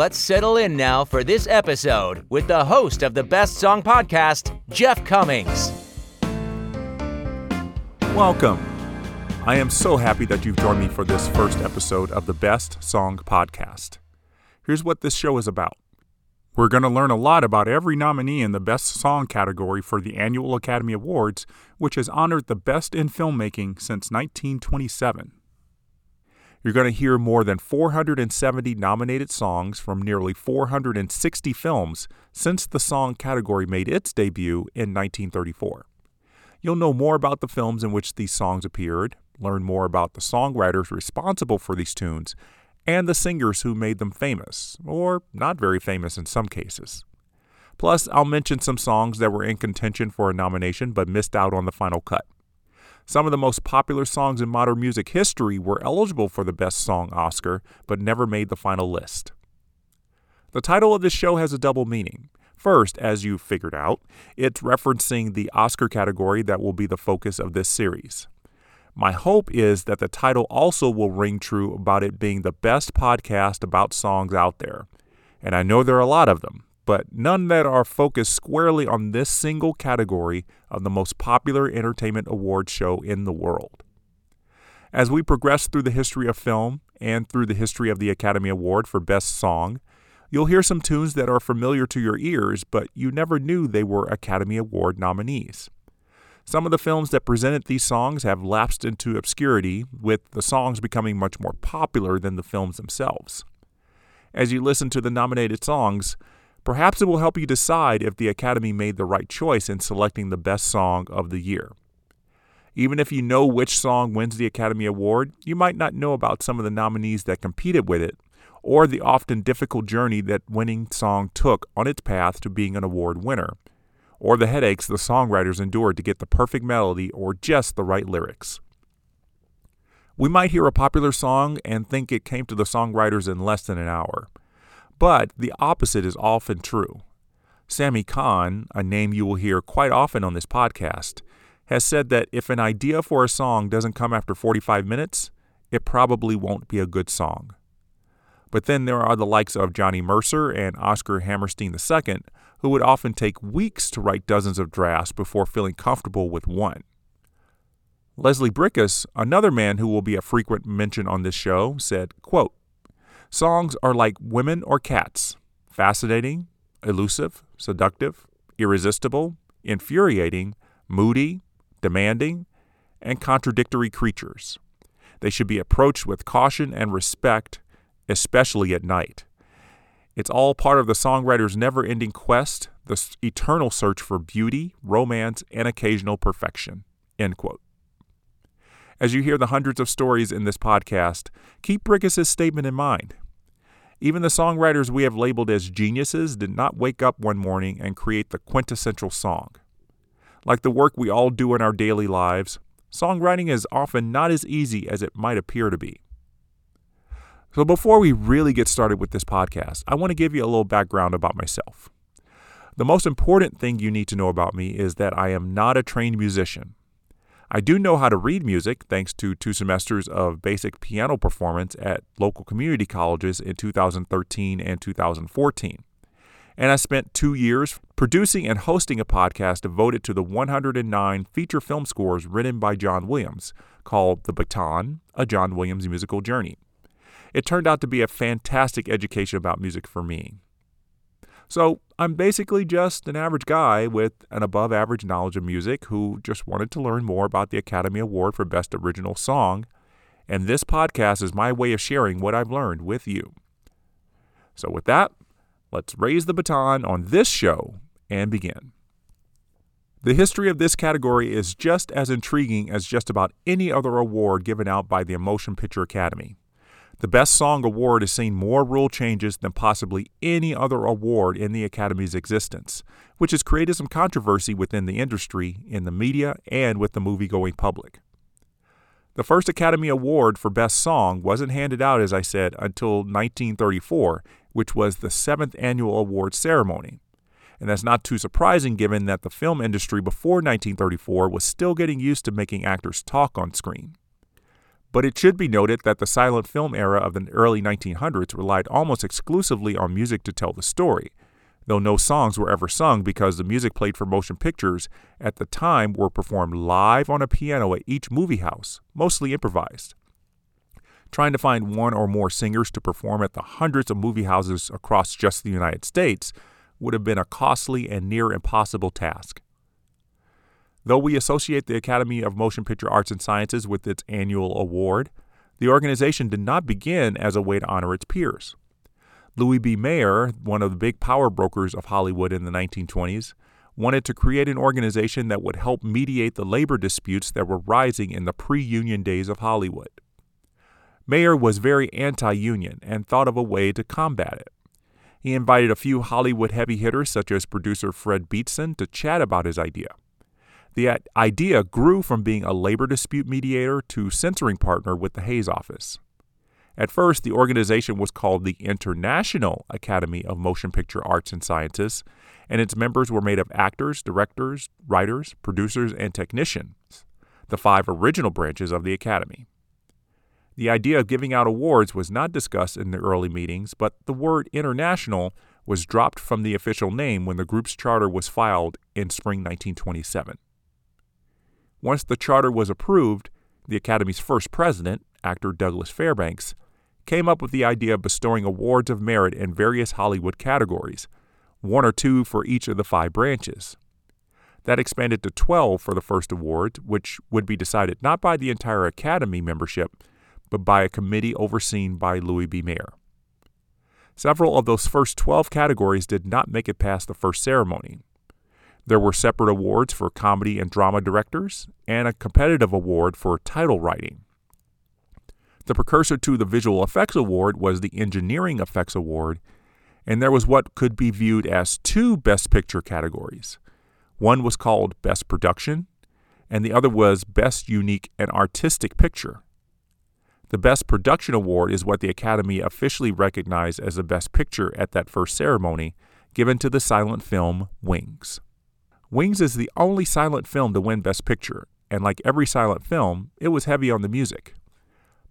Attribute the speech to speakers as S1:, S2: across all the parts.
S1: Let's settle in now for this episode with the host of the Best Song Podcast, Jeff Commings.
S2: Welcome. I am so happy that you've joined me for this first episode of the Best Song Podcast. Here's what this show is about. We're going to learn a lot about every nominee in the Best Song category for the annual Academy Awards, which has honored the best in filmmaking since 1927. You're going to hear more than 470 nominated songs from nearly 460 films since the song category made its debut in 1934. You'll know more about the films in which these songs appeared, learn more about the songwriters responsible for these tunes, and the singers who made them famous, or not very famous in some cases. Plus, I'll mention some songs that were in contention for a nomination but missed out on the final cut. Some of the most popular songs in modern music history were eligible for the Best Song Oscar, but never made the final list. The title of this show has a double meaning. First, as you figured out, it's referencing the Oscar category that will be the focus of this series. My hope is that the title also will ring true about it being the best podcast about songs out there. And I know there are a lot of them but none that are focused squarely on this single category of the most popular entertainment award show in the world. As we progress through the history of film and through the history of the Academy Award for Best Song, you'll hear some tunes that are familiar to your ears, but you never knew they were Academy Award nominees. Some of the films that presented these songs have lapsed into obscurity, with the songs becoming much more popular than the films themselves. As you listen to the nominated songs, Perhaps it will help you decide if the Academy made the right choice in selecting the best song of the year. Even if you know which song wins the Academy Award, you might not know about some of the nominees that competed with it, or the often difficult journey that winning song took on its path to being an award winner, or the headaches the songwriters endured to get the perfect melody or just the right lyrics. We might hear a popular song and think it came to the songwriters in less than an hour. But the opposite is often true. Sammy Cahn, a name you will hear quite often on this podcast, has said that if an idea for a song doesn't come after 45 minutes, it probably won't be a good song. But then there are the likes of Johnny Mercer and Oscar Hammerstein II, who would often take weeks to write dozens of drafts before feeling comfortable with one. Leslie Bricusse, another man who will be a frequent mention on this show, said, quote, Songs are like women or cats fascinating, elusive, seductive, irresistible, infuriating, moody, demanding, and contradictory creatures. They should be approached with caution and respect, especially at night. It's all part of the songwriter's never ending quest, the eternal search for beauty, romance, and occasional perfection. End quote. As you hear the hundreds of stories in this podcast, keep Bricusse's statement in mind. Even the songwriters we have labeled as geniuses did not wake up one morning and create the quintessential song. Like the work we all do in our daily lives, songwriting is often not as easy as it might appear to be. So, before we really get started with this podcast, I want to give you a little background about myself. The most important thing you need to know about me is that I am not a trained musician. I do know how to read music thanks to two semesters of basic piano performance at local community colleges in 2013 and 2014. And I spent two years producing and hosting a podcast devoted to the 109 feature film scores written by John Williams called The Baton A John Williams Musical Journey. It turned out to be a fantastic education about music for me. So I'm basically just an average guy with an above average knowledge of music who just wanted to learn more about the Academy Award for Best Original Song, and this podcast is my way of sharing what I've learned with you. So, with that, let's raise the baton on this show and begin. The history of this category is just as intriguing as just about any other award given out by the Motion Picture Academy. The Best Song Award has seen more rule changes than possibly any other award in the Academy's existence, which has created some controversy within the industry, in the media, and with the movie going public. The first Academy Award for Best Song wasn't handed out, as I said, until 1934, which was the seventh annual award ceremony. And that's not too surprising given that the film industry before 1934 was still getting used to making actors talk on screen. But it should be noted that the silent film era of the early 1900s relied almost exclusively on music to tell the story, though no songs were ever sung because the music played for motion pictures at the time were performed live on a piano at each movie house, mostly improvised. Trying to find one or more singers to perform at the hundreds of movie houses across just the United States would have been a costly and near impossible task. Though we associate the Academy of Motion Picture Arts and Sciences with its annual award, the organization did not begin as a way to honor its peers. Louis B. Mayer, one of the big power brokers of Hollywood in the 1920s, wanted to create an organization that would help mediate the labor disputes that were rising in the pre union days of Hollywood. Mayer was very anti union and thought of a way to combat it. He invited a few Hollywood heavy hitters, such as producer Fred Beetson, to chat about his idea. The idea grew from being a labor dispute mediator to censoring partner with the Hays office. At first, the organization was called the International Academy of Motion Picture Arts and Sciences, and its members were made of actors, directors, writers, producers, and technicians, the five original branches of the Academy. The idea of giving out awards was not discussed in the early meetings, but the word international was dropped from the official name when the group's charter was filed in spring 1927. Once the charter was approved, the Academy's first president, actor Douglas Fairbanks, came up with the idea of bestowing awards of merit in various Hollywood categories, one or two for each of the five branches. That expanded to 12 for the first award, which would be decided not by the entire Academy membership, but by a committee overseen by Louis B. Mayer. Several of those first 12 categories did not make it past the first ceremony, there were separate awards for comedy and drama directors and a competitive award for title writing. The precursor to the Visual Effects Award was the Engineering Effects Award, and there was what could be viewed as two Best Picture categories. One was called Best Production, and the other was Best Unique and Artistic Picture. The Best Production Award is what the Academy officially recognized as the Best Picture at that first ceremony, given to the silent film Wings. Wings is the only silent film to win Best Picture, and like every silent film, it was heavy on the music.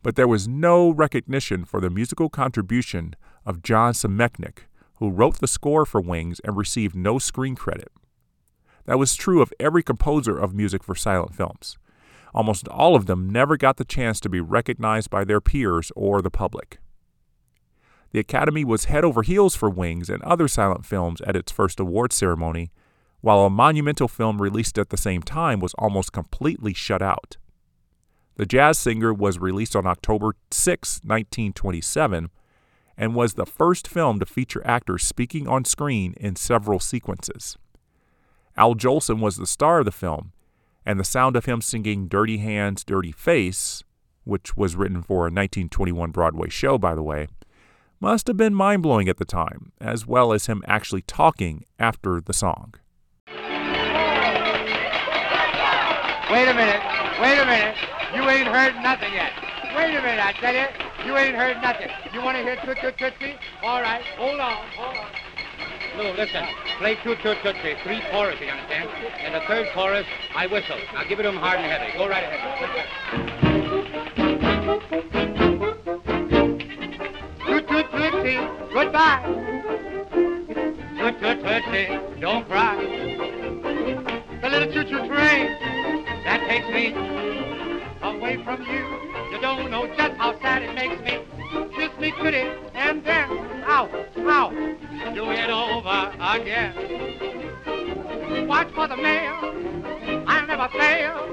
S2: But there was no recognition for the musical contribution of John Zamecnik, who wrote the score for Wings and received no screen credit. That was true of every composer of music for silent films. Almost all of them never got the chance to be recognized by their peers or the public. The Academy was head over heels for Wings and other silent films at its first award ceremony, while a monumental film released at the same time was almost completely shut out. The Jazz Singer was released on October 6, 1927, and was the first film to feature actors speaking on screen in several sequences. Al Jolson was the star of the film, and the sound of him singing Dirty Hands, Dirty Face, which was written for a 1921 Broadway show, by the way, must have been mind blowing at the time, as well as him actually talking after the song.
S3: Wait a minute. Wait a minute. You ain't heard nothing yet. Wait a minute, I tell you. You ain't heard nothing. You want to hear Toot Toot Tootsie? All right. Hold on. Hold on. Lou, listen. Play Toot Toot Tootsie. Three choruses, you understand? And the third chorus, I whistle. Now give it to him hard and heavy. Go right ahead. Toot Toot Tootsie. Goodbye. Toot Toot Tootsie. Don't cry. The little choo-choo train takes me away from you. You don't know just how sad it makes me. Kiss me pretty and then, ow, ow, do it over again. Watch for the mail, I'll never fail.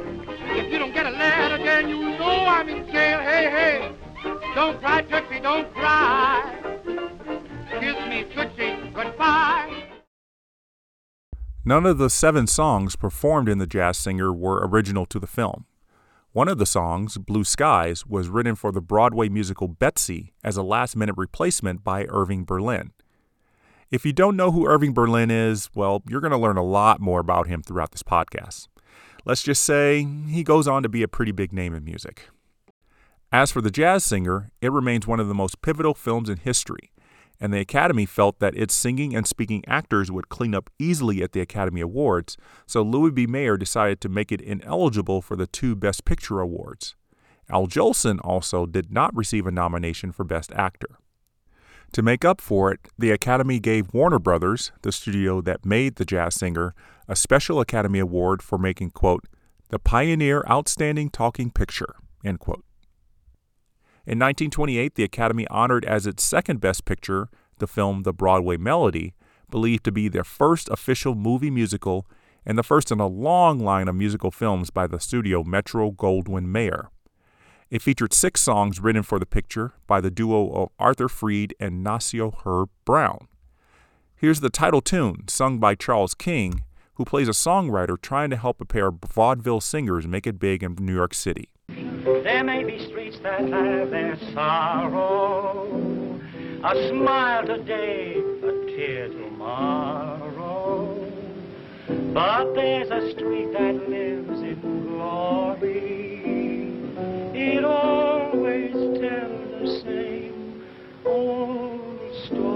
S3: If you don't get a letter, then you know I'm in jail. Hey, hey, don't cry, Tootsie, don't cry. Kiss me, Tootsie, goodbye.
S2: None of the seven songs performed in The Jazz Singer were original to the film. One of the songs, Blue Skies, was written for the Broadway musical Betsy as a last minute replacement by Irving Berlin. If you don't know who Irving Berlin is, well, you're going to learn a lot more about him throughout this podcast. Let's just say he goes on to be a pretty big name in music. As for The Jazz Singer, it remains one of the most pivotal films in history, and the Academy felt that its singing and speaking actors would clean up easily at the Academy Awards, so Louis B. Mayer decided to make it ineligible for the two Best Picture awards. Al Jolson also did not receive a nomination for Best Actor. To make up for it, the Academy gave Warner Brothers, the studio that made The Jazz Singer, a special Academy Award for making, quote, the pioneer outstanding talking picture, end quote. In 1928, the Academy honored as its second best picture the film The Broadway Melody, believed to be their first official movie musical and the first in a long line of musical films by the studio Metro Goldwyn Mayer. It featured six songs written for the picture by the duo of Arthur Freed and Nacio Herb Brown. Here's the title tune, sung by Charles King, who plays a songwriter trying to help a pair of vaudeville singers make it big in New York City.
S4: There may be streets that have their sorrow, a smile today, a tear tomorrow. But there's a street that lives in glory. It always tells the same old story.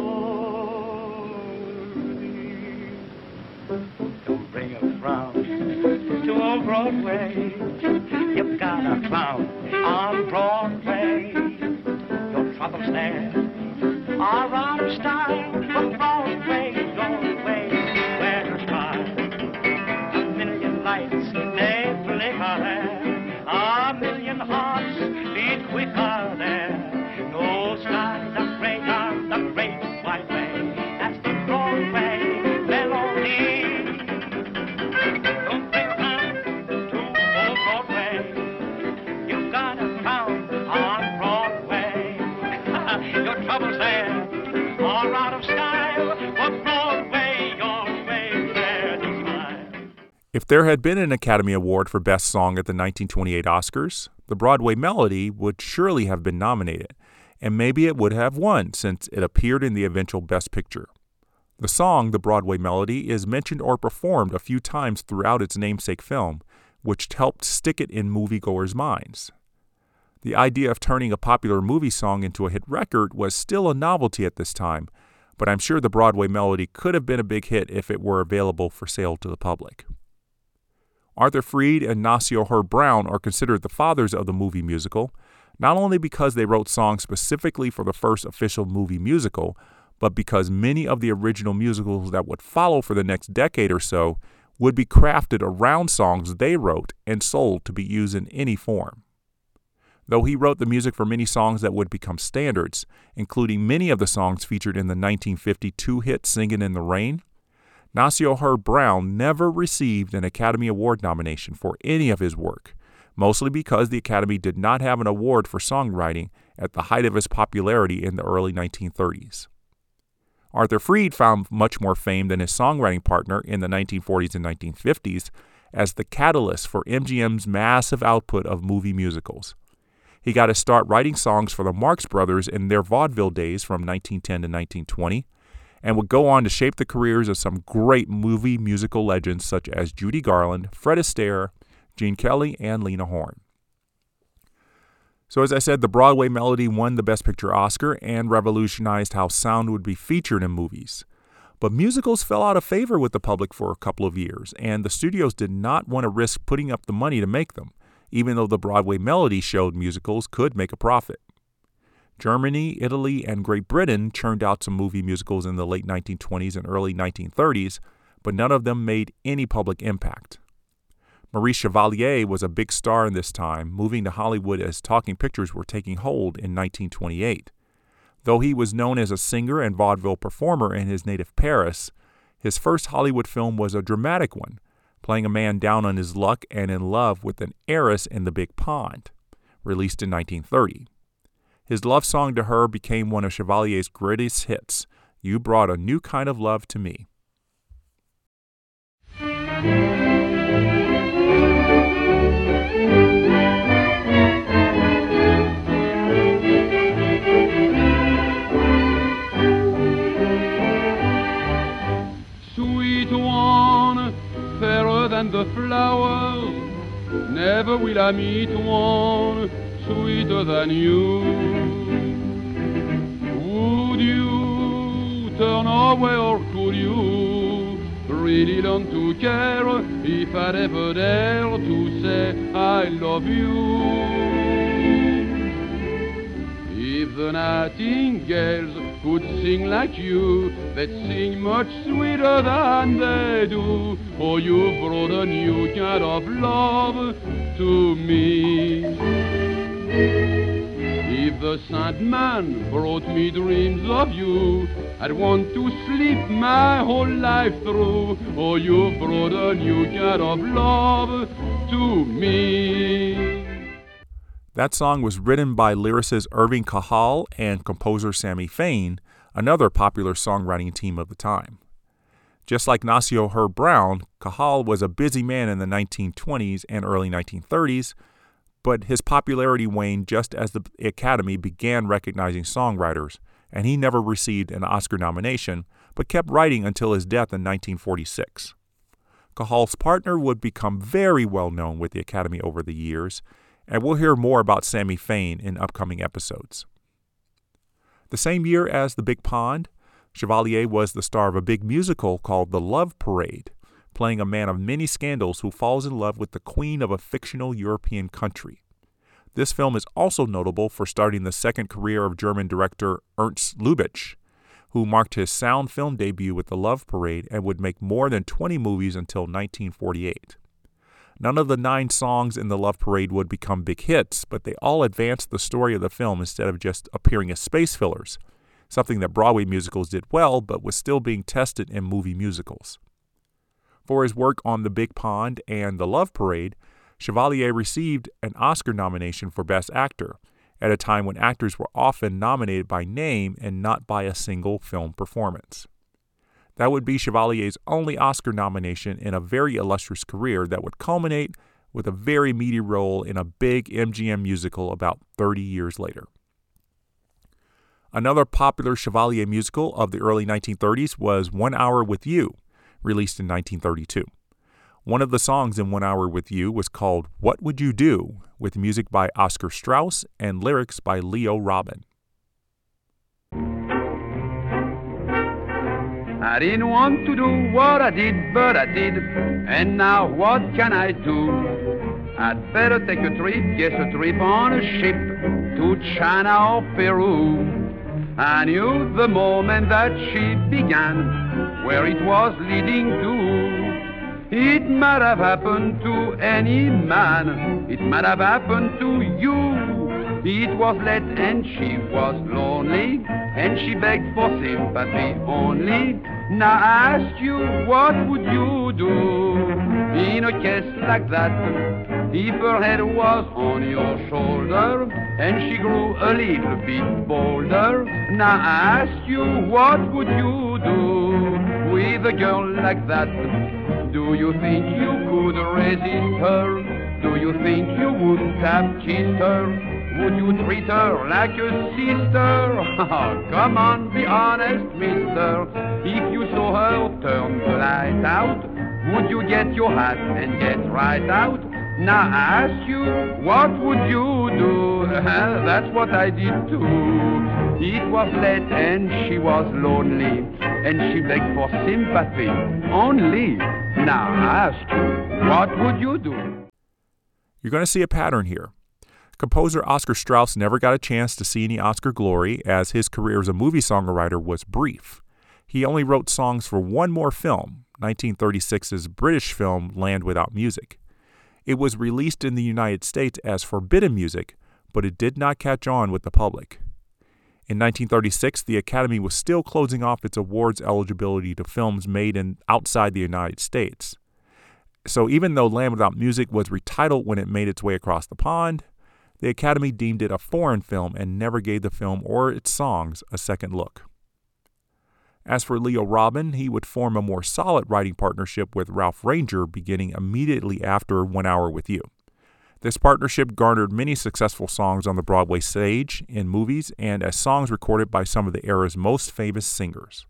S4: Don't bring a frown to old Broadway. A clown on Broadway. Your troubles there are out of style. There
S2: had been an Academy Award for Best Song at the 1928 Oscars, the Broadway Melody would surely have been nominated, and maybe it would have won since it appeared in the eventual Best Picture. The song, The Broadway Melody, is mentioned or performed a few times throughout its namesake film, which helped stick it in moviegoers' minds. The idea of turning a popular movie song into a hit record was still a novelty at this time, but I'm sure the Broadway Melody could have been a big hit if it were available for sale to the public. Arthur Freed and Nacio Herb Brown are considered the fathers of the movie musical, not only because they wrote songs specifically for the first official movie musical, but because many of the original musicals that would follow for the next decade or so would be crafted around songs they wrote and sold to be used in any form. Though he wrote the music for many songs that would become standards, including many of the songs featured in the 1952 hit Singin' in the Rain, Nacio Herb Brown never received an Academy Award nomination for any of his work, mostly because the Academy did not have an award for songwriting at the height of his popularity in the early 1930s. Arthur Freed found much more fame than his songwriting partner in the 1940s and 1950s as the catalyst for MGM's massive output of movie musicals. He got to start writing songs for the Marx Brothers in their vaudeville days from 1910 to 1920 and would go on to shape the careers of some great movie musical legends such as Judy Garland, Fred Astaire, Gene Kelly, and Lena Horne. So, as I said, the Broadway Melody won the Best Picture Oscar and revolutionized how sound would be featured in movies. But musicals fell out of favor with the public for a couple of years, and the studios did not want to risk putting up the money to make them, even though the Broadway Melody showed musicals could make a profit. Germany, Italy, and Great Britain churned out some movie musicals in the late 1920s and early 1930s, but none of them made any public impact. Maurice Chevalier was a big star in this time, moving to Hollywood as talking pictures were taking hold in 1928. Though he was known as a singer and vaudeville performer in his native Paris, his first Hollywood film was a dramatic one, playing a man down on his luck and in love with an heiress in the big pond, released in 1930. His love song to her became one of Chevalier's greatest hits You Brought a New Kind of Love to Me.
S5: Sweet one, fairer than the flower, never will I meet one sweeter than you. Would you turn away or could you really learn to care if I'd ever dare to say I love you? If the nightingales could sing like you, they'd sing much sweeter than they do. Oh, you brought a new kind of love to me. If the Sandman brought me dreams of you, I'd want to sleep my whole life through. Oh, you brought a new kind of love to me.
S2: That song was written by lyricist Irving Kahal and composer Sammy Fain, another popular songwriting team of the time. Just like Nacio Herb Brown, Kahal was a busy man in the 1920s and early 1930s, but his popularity waned just as the Academy began recognizing songwriters, and he never received an Oscar nomination, but kept writing until his death in 1946. Kahal's partner would become very well known with the Academy over the years, and we'll hear more about Sammy Fain in upcoming episodes. The same year as The Big Pond, Chevalier was the star of a big musical called The Love Parade, playing a man of many scandals who falls in love with the queen of a fictional European country. This film is also notable for starting the second career of German director Ernst Lubitsch, who marked his sound film debut with The Love Parade and would make more than 20 movies until 1948. None of the nine songs in the Love Parade would become big hits, but they all advanced the story of the film instead of just appearing as space fillers, something that Broadway musicals did well but was still being tested in movie musicals. For his work on The Big Pond and The Love Parade, Chevalier received an Oscar nomination for Best Actor, at a time when actors were often nominated by name and not by a single film performance. That would be Chevalier's only Oscar nomination in a very illustrious career that would culminate with a very meaty role in a big MGM musical about 30 years later. Another popular Chevalier musical of the early 1930s was One Hour with You, released in 1932. One of the songs in One Hour with You was called What Would You Do, with music by Oscar Strauss and lyrics by Leo Robin.
S5: I didn't want to do what I did, but I did. And now what can I do? I'd better take a trip, yes, a trip on a ship to China or Peru. I knew the moment that she began where it was leading to. It might have happened to any man, it might have happened to you. It was late and she was lonely, and she begged for sympathy only. Now I ask you, what would you do in a case like that? If her head was on your shoulder and she grew a little bit bolder, now I ask you, what would you do with a girl like that? Do you think you could resist her? Do you think you wouldn't have kissed her? Would you treat her like a sister? Come on, be honest, mister. If you saw her turn the light out, would you get your hat and get right out? Now I ask you, what would you do? That's what I did too. It was late and she was lonely, and she begged for sympathy only. Now I ask you, what would you do?
S2: You're going to see a pattern here. Composer Oscar Strauss never got a chance to see any Oscar glory, as his career as a movie songwriter was brief. He only wrote songs for one more film, 1936's British film Land Without Music. It was released in the United States as forbidden music, but it did not catch on with the public. In 1936, the Academy was still closing off its awards eligibility to films made in outside the United States. So even though Land Without Music was retitled when it made its way across the pond, the Academy deemed it a foreign film and never gave the film or its songs a second look. As for Leo Robin, he would form a more solid writing partnership with Ralph Rainger beginning immediately after One Hour with You. This partnership garnered many successful songs on the Broadway stage, in movies, and as songs recorded by some of the era's most famous singers.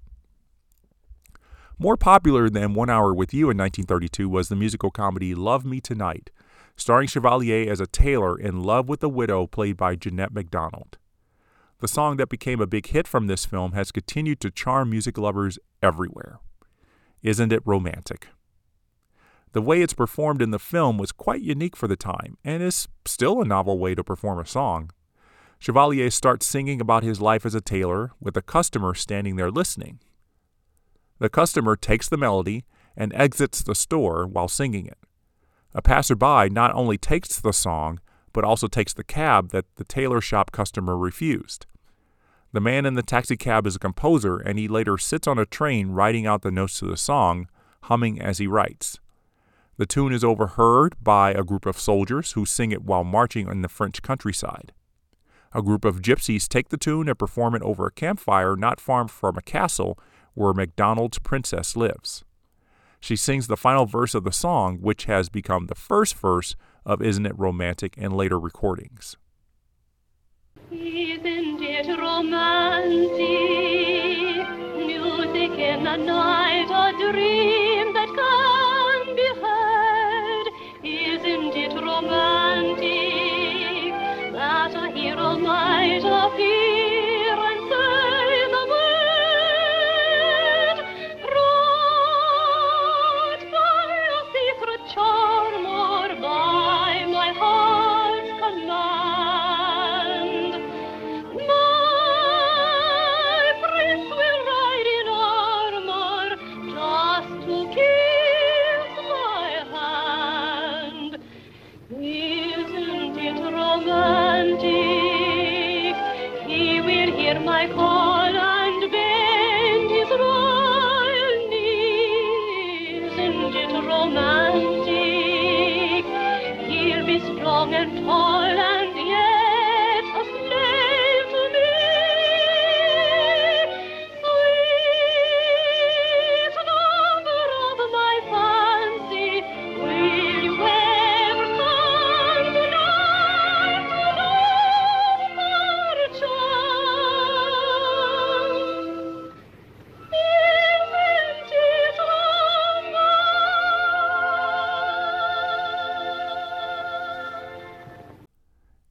S2: More popular than One Hour with You in 1932 was the musical comedy Love Me Tonight, starring Chevalier as a tailor in love with a widow played by Jeanette MacDonald. The song that became a big hit from this film has continued to charm music lovers everywhere. Isn't it romantic? The way it's performed in the film was quite unique for the time and is still a novel way to perform a song. Chevalier starts singing about his life as a tailor with a customer standing there listening. The customer takes the melody and exits the store while singing it. A passerby not only takes the song, but also takes the cab that the tailor shop customer refused. The man in the taxicab is a composer, and he later sits on a train writing out the notes to the song, humming as he writes. The tune is overheard by a group of soldiers who sing it while marching in the French countryside. A group of gypsies take the tune and perform it over a campfire not far from a castle where MacDonald's princess lives. She sings the final verse of the song, which has become the first verse of Isn't It Romantic in later recordings.
S6: Isn't it romantic? Music in the night, a dream that can be heard. Isn't it romantic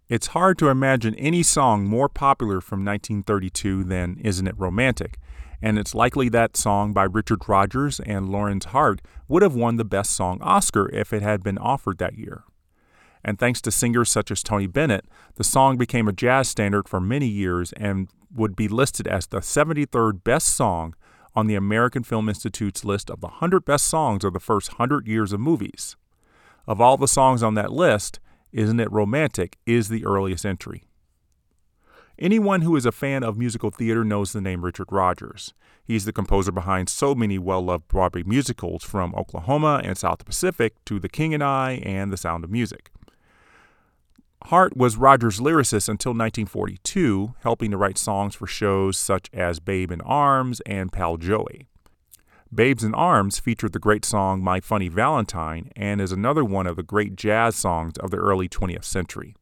S2: It's hard to imagine any song more popular from 1932 than Isn't It Romantic, and it's likely that song by Richard Rodgers and Lawrence Hart would have won the Best Song Oscar if it had been offered that year. And thanks to singers such as Tony Bennett, the song became a jazz standard for many years and would be listed as the 73rd best song on the American Film Institute's list of the 100 best songs of the first 100 years of movies. Of all the songs on that list, Isn't It Romantic is the earliest entry. Anyone who is a fan of musical theater knows the name Richard Rodgers. He's the composer behind so many well loved Broadway musicals from Oklahoma and South Pacific to The King and I and The Sound of Music. Hart was Rodgers' lyricist until 1942, helping to write songs for shows such as Babe in Arms and Pal Joey. Babes in Arms featured the great song My Funny Valentine and is another one of the great jazz songs of the early 20th century.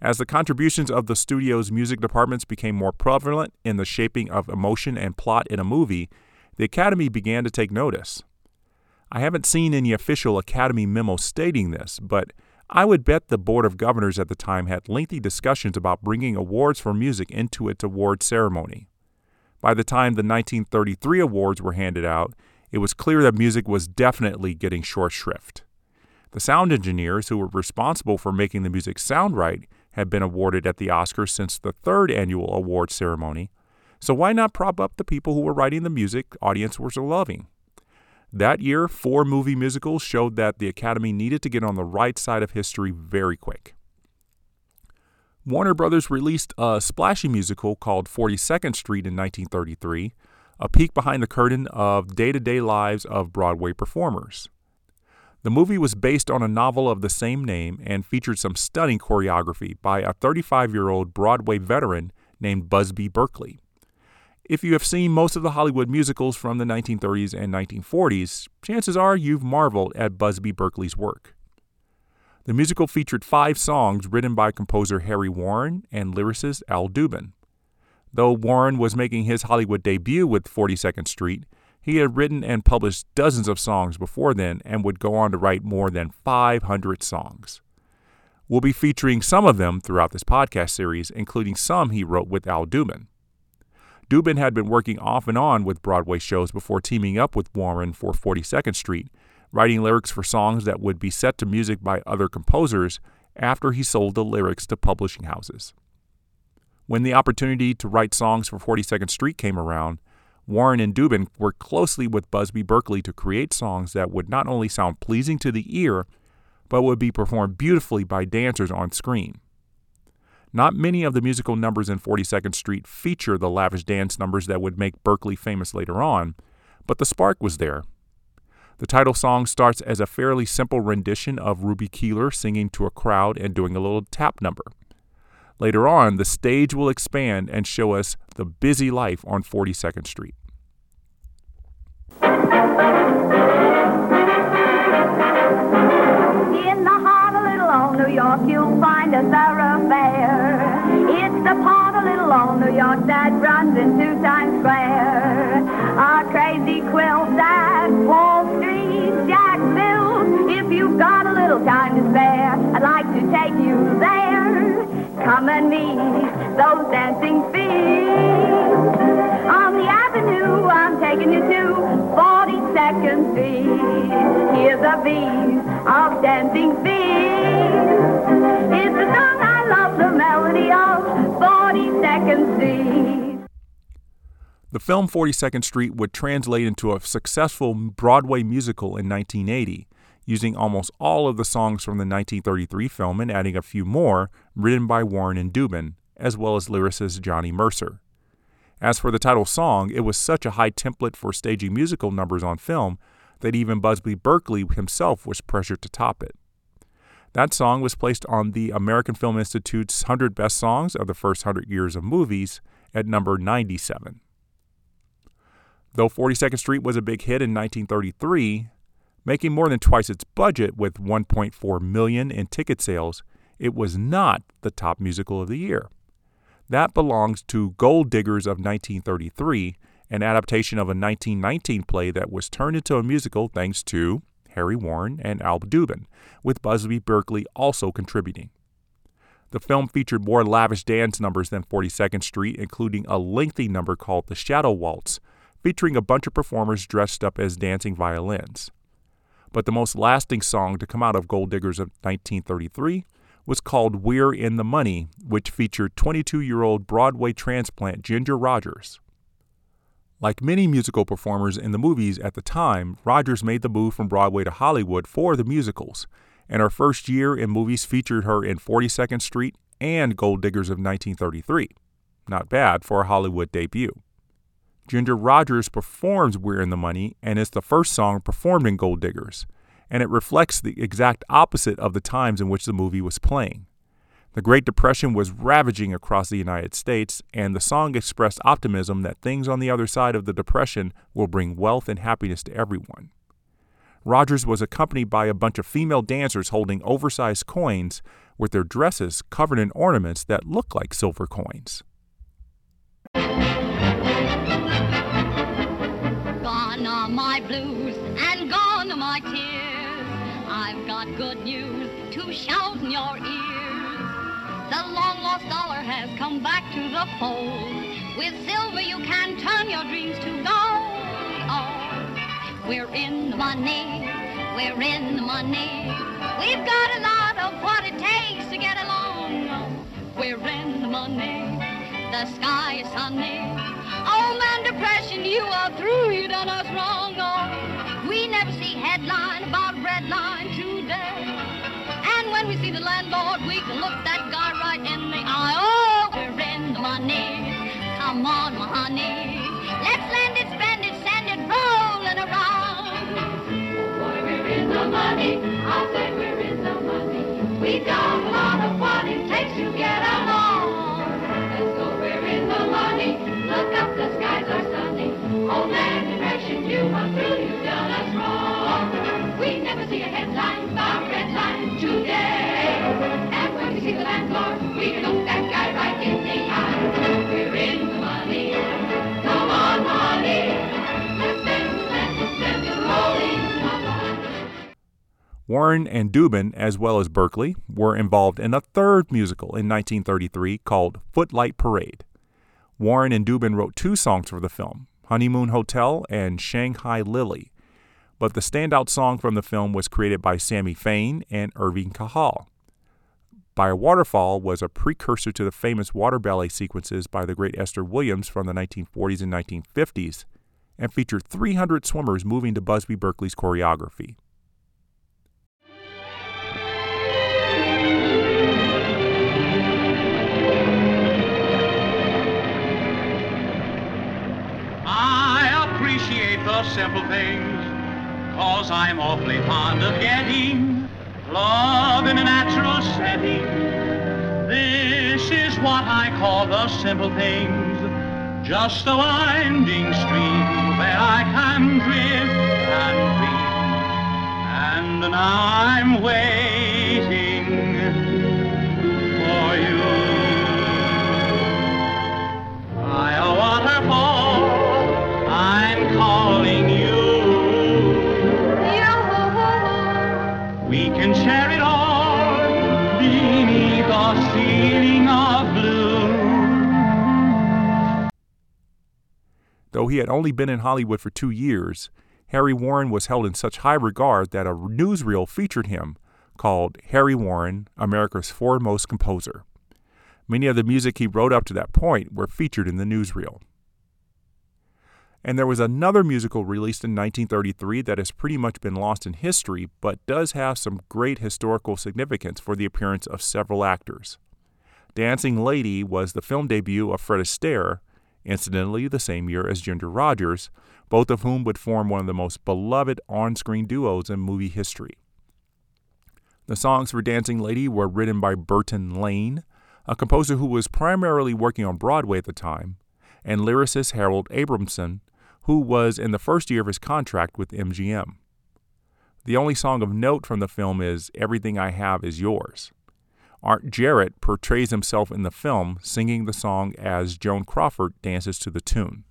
S2: As the contributions of the studio's music departments became more prevalent in the shaping of emotion and plot in a movie, the Academy began to take notice. I haven't seen any official Academy memo stating this, but I would bet the Board of Governors at the time had lengthy discussions about bringing awards for music into its award ceremony. By the time the 1933 awards were handed out, it was clear that music was definitely getting short shrift. The sound engineers who were responsible for making the music sound right had been awarded at the Oscars since the third annual award ceremony, so why not prop up the people who were writing the music audience was loving? That year, four movie musicals showed that the Academy needed to get on the right side of history very quick. Warner Brothers released a splashy musical called 42nd Street in 1933, a peek behind the curtain of day to day lives of Broadway performers. The movie was based on a novel of the same name and featured some stunning choreography by a 35 year old Broadway veteran named Busby Berkeley. If you have seen most of the Hollywood musicals from the 1930s and 1940s, chances are you've marveled at Busby Berkeley's work. The musical featured five songs written by composer Harry Warren and lyricist Al Dubin. Though Warren was making his Hollywood debut with 42nd Street, He had written and published dozens of songs before then and would go on to write more than 500 songs. We'll be featuring some of them throughout this podcast series, including some he wrote with Al Dubin. Dubin had been working off and on with Broadway shows before teaming up with Warren for 42nd Street, writing lyrics for songs that would be set to music by other composers after he sold the lyrics to publishing houses. When the opportunity to write songs for 42nd Street came around, Warren and Dubin worked closely with Busby Berkeley to create songs that would not only sound pleasing to the ear, but would be performed beautifully by dancers on screen. Not many of the musical numbers in 42nd Street feature the lavish dance numbers that would make Berkeley famous later on, but the spark was there. The title song starts as a fairly simple rendition of Ruby Keeler singing to a crowd and doing a little tap number. Later on, the stage will expand and show us the busy life on 42nd Street.
S7: In the heart of little old New York, you'll find a thoroughfare. It's the part of little old New York that runs into Times Square. A crazy quilt at And meet those dancing feet. On the avenue, I'm taking you to 42nd Street. Here's beat of dancing feet. It's a song I love, the melody of 42nd Street.
S2: The film 42nd Street would translate into a successful Broadway musical in 1980, using almost all of the songs from the 1933 film and adding a few more written by Warren and Dubin, as well as lyricist Johnny Mercer. As for the title song, it was such a high template for staging musical numbers on film that even Busby Berkeley himself was pressured to top it. That song was placed on the American Film Institute's 100 Best Songs of the First 100 Years of Movies at number 97. Though 42nd Street was a big hit in 1933, making more than twice its budget with 1.4 million in ticket sales, it was not the top musical of the year. That belongs to Gold Diggers of 1933, an adaptation of a 1919 play that was turned into a musical thanks to Harry Warren and Al Dubin, with Busby Berkeley also contributing. The film featured more lavish dance numbers than 42nd Street, including a lengthy number called The Shadow Waltz, featuring a bunch of performers dressed up as dancing violins. But the most lasting song to come out of Gold Diggers of 1933 was called We're in the Money, which featured 22 year old Broadway transplant Ginger Rogers. Like many musical performers in the movies at the time, Rogers made the move from Broadway to Hollywood for the musicals, and her first year in movies featured her in 42nd Street and Gold Diggers of 1933. Not bad for a Hollywood debut. Ginger Rogers performs We're in the Money and is the first song performed in Gold Diggers, and it reflects the exact opposite of the times in which the movie was playing. The Great Depression was ravaging across the United States, and the song expressed optimism that things on the other side of the Depression will bring wealth and happiness to everyone. Rogers was accompanied by a bunch of female dancers holding oversized coins with their dresses covered in ornaments that look like silver coins.
S8: My blues and gone are my tears. I've got good news to shout in your ears. The long lost dollar has come back to the fold. With silver you can turn your dreams to gold. Oh, we're in the money, we're in the money. We've got a lot of what it takes to get along. Oh, we're in the money, the sky is sunny. Oh man, depression, you are through, you done us wrong. Oh, we never see headline about red line today. And when we see the landlord, we can look that guy right in the eye. Oh, we're in the money. Come on, my honey. Let's lend it, spend it, send it rolling around. Oh, boy, we're in the money. I say we're
S2: Warren and Dubin, as well as Berkeley, were involved in a third musical in 1933 called Footlight Parade. Warren and Dubin wrote two songs for the film Honeymoon Hotel and Shanghai Lily. But the standout song from the film was created by Sammy Fain and Irving Kahal. By a Waterfall was a precursor to the famous water ballet sequences by the great Esther Williams from the 1940s and 1950s, and featured 300 swimmers moving to Busby Berkeley's choreography.
S9: Simple things, cause I'm awfully fond of getting love in a natural setting. This is what I call the simple things, just a winding stream where I can drift and dream. And I'm waiting
S2: Though he had only been in Hollywood for two years, Harry Warren was held in such high regard that a newsreel featured him called Harry Warren, America's Foremost Composer. Many of the music he wrote up to that point were featured in the newsreel. And there was another musical released in 1933 that has pretty much been lost in history, but does have some great historical significance for the appearance of several actors. Dancing Lady was the film debut of Fred Astaire, incidentally the same year as Ginger Rogers, both of whom would form one of the most beloved on screen duos in movie history. The songs for Dancing Lady were written by Burton Lane, a composer who was primarily working on Broadway at the time, and lyricist Harold Adamson, who was in the first year of his contract with MGM. The only song of note from the film is Everything I Have Is Yours. Art Jarrett portrays himself in the film singing the song as Joan Crawford dances to the tune.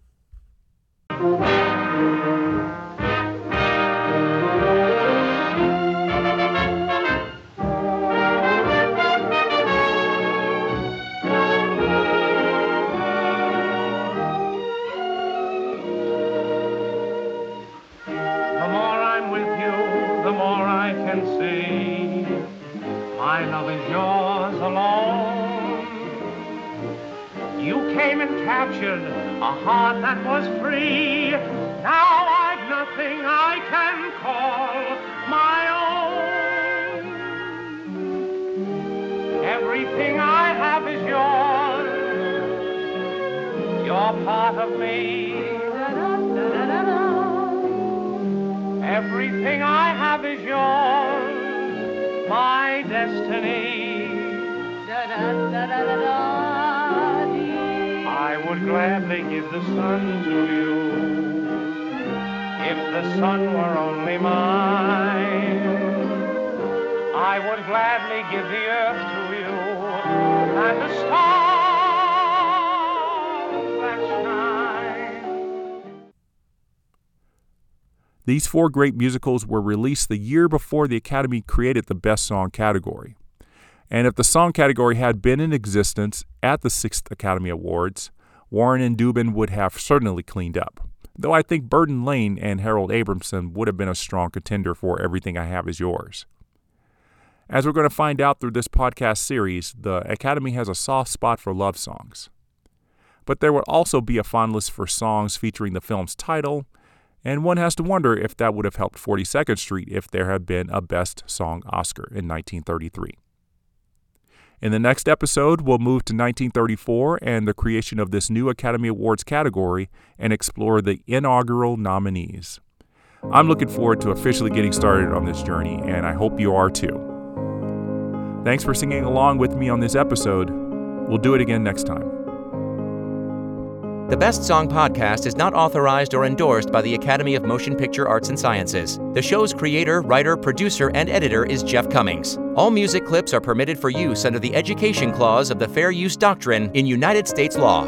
S9: My love is yours alone. You came and captured a heart that was free. Now I've nothing I can call my own. Everything I have is yours. You're part of me. Everything I have is yours, my destiny. I would gladly give the sun to you if the sun were only mine. I would gladly give the earth to you and the stars
S2: These four great musicals were released the year before the Academy created the Best Song category. And if the song category had been in existence at the Sixth Academy Awards, Warren and Dubin would have certainly cleaned up. Though I think Burton Lane and Harold Adamson would have been a strong contender for Everything I Have Is Yours. As we're going to find out through this podcast series, the Academy has a soft spot for love songs. But there would also be a fondness for songs featuring the film's title, and one has to wonder if that would have helped 42nd Street if there had been a Best Song Oscar in 1933. In the next episode, we'll move to 1934 and the creation of this new Academy Awards category and explore the inaugural nominees. I'm looking forward to officially getting started on this journey, and I hope you are too. Thanks for singing along with me on this episode. We'll do it again next time.
S1: The Best Song podcast is not authorized or endorsed by the Academy of Motion Picture Arts and Sciences. The show's creator, writer, producer, and editor is Jeff Commings. All music clips are permitted for use under the Education Clause of the Fair Use Doctrine in United States law.